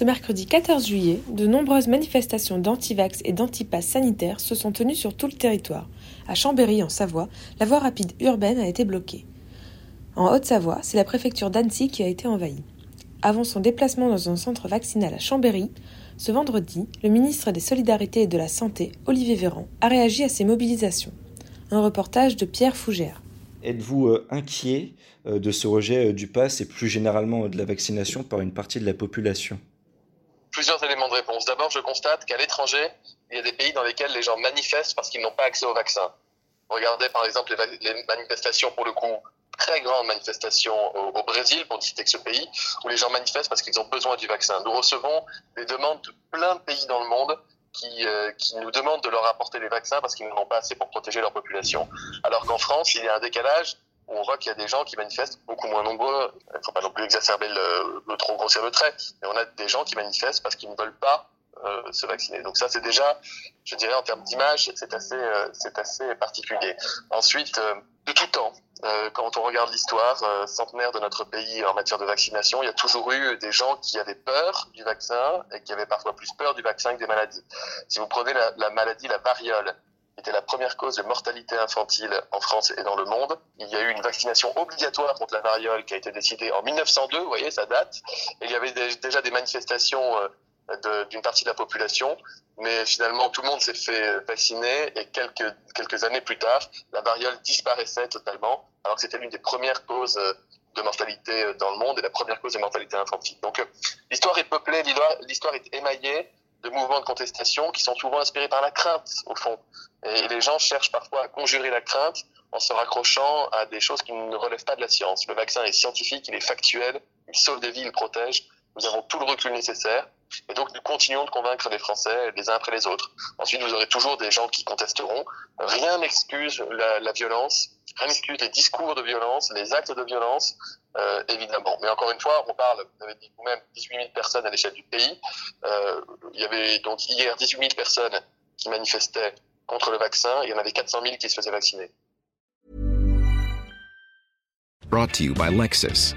Ce mercredi 14 juillet, de nombreuses manifestations d'antivax et d'antipass sanitaires se sont tenues sur tout le territoire. À Chambéry, en Savoie, la voie rapide urbaine a été bloquée. En Haute-Savoie, c'est la préfecture d'Annecy qui a été envahie. Avant son déplacement dans un centre vaccinal à Chambéry, ce vendredi, le ministre des Solidarités et de la Santé, Olivier Véran, a réagi à ces mobilisations. Un reportage de Pierre Fougère. Êtes-vous euh, inquiet euh, de ce rejet euh, du pass et plus généralement de la vaccination par une partie de la population? Plusieurs éléments de réponse. D'abord, je constate qu'à l'étranger, il y a des pays dans lesquels les gens manifestent parce qu'ils n'ont pas accès au vaccin. Regardez par exemple les, manifestations pour le coup très grandes manifestations au, Brésil, pour citer que ce pays, où les gens manifestent parce qu'ils ont besoin du vaccin. Nous recevons des demandes de plein de pays dans le monde qui, euh, qui nous demandent de leur apporter les vaccins parce qu'ils n'en ont pas assez pour protéger leur population. Alors qu'en France, il y a un décalage on voit qu'il y a des gens qui manifestent beaucoup moins nombreux. Il ne faut pas non plus exacerber le, trop grossir le trait, mais on a des gens qui manifestent parce qu'ils ne veulent pas euh, se vacciner. Donc ça, c'est déjà, je dirais, en termes d'image, c'est assez, euh, c'est assez particulier. Ensuite, euh, de tout temps, quand on regarde l'histoire centenaire de notre pays en matière de vaccination, il y a toujours eu des gens qui avaient peur du vaccin et qui avaient parfois plus peur du vaccin que des maladies. Si vous prenez la, la maladie, la variole, était la première cause de mortalité infantile en France et dans le monde. Il y a eu une vaccination obligatoire contre la variole qui a été décidée en 1902, vous voyez, ça date. Et il y avait déjà des manifestations euh, d'une partie de la population, mais finalement tout le monde s'est fait vacciner et quelques quelques années plus tard, la variole disparaissait totalement, alors que c'était l'une des premières causes de mortalité dans le monde et la première cause de mortalité infantile. Donc l'histoire est peuplée, l'histoire est émaillée de mouvements de contestation qui sont souvent inspirés par la crainte au fond. Et les gens cherchent parfois à conjurer la crainte en se raccrochant à des choses qui ne relèvent pas de la science. Le vaccin est scientifique, il est factuel, il sauve des vies, il protège. Nous avons tout le recul nécessaire. Et donc, nous continuons de convaincre les Français les uns après les autres. Ensuite, vous aurez toujours des gens qui contesteront. Rien n'excuse la, violence, rien n'excuse les discours de violence, les actes de violence, euh, évidemment. Mais encore une fois, on parle, vous avez dit vous-même, 18 000 personnes à l'échelle du pays. Euh, il y avait donc hier 18 000 personnes qui manifestaient contre le vaccin. Il y en avait 400 000 qui se faisaient vacciner. Brought to you by Lexus.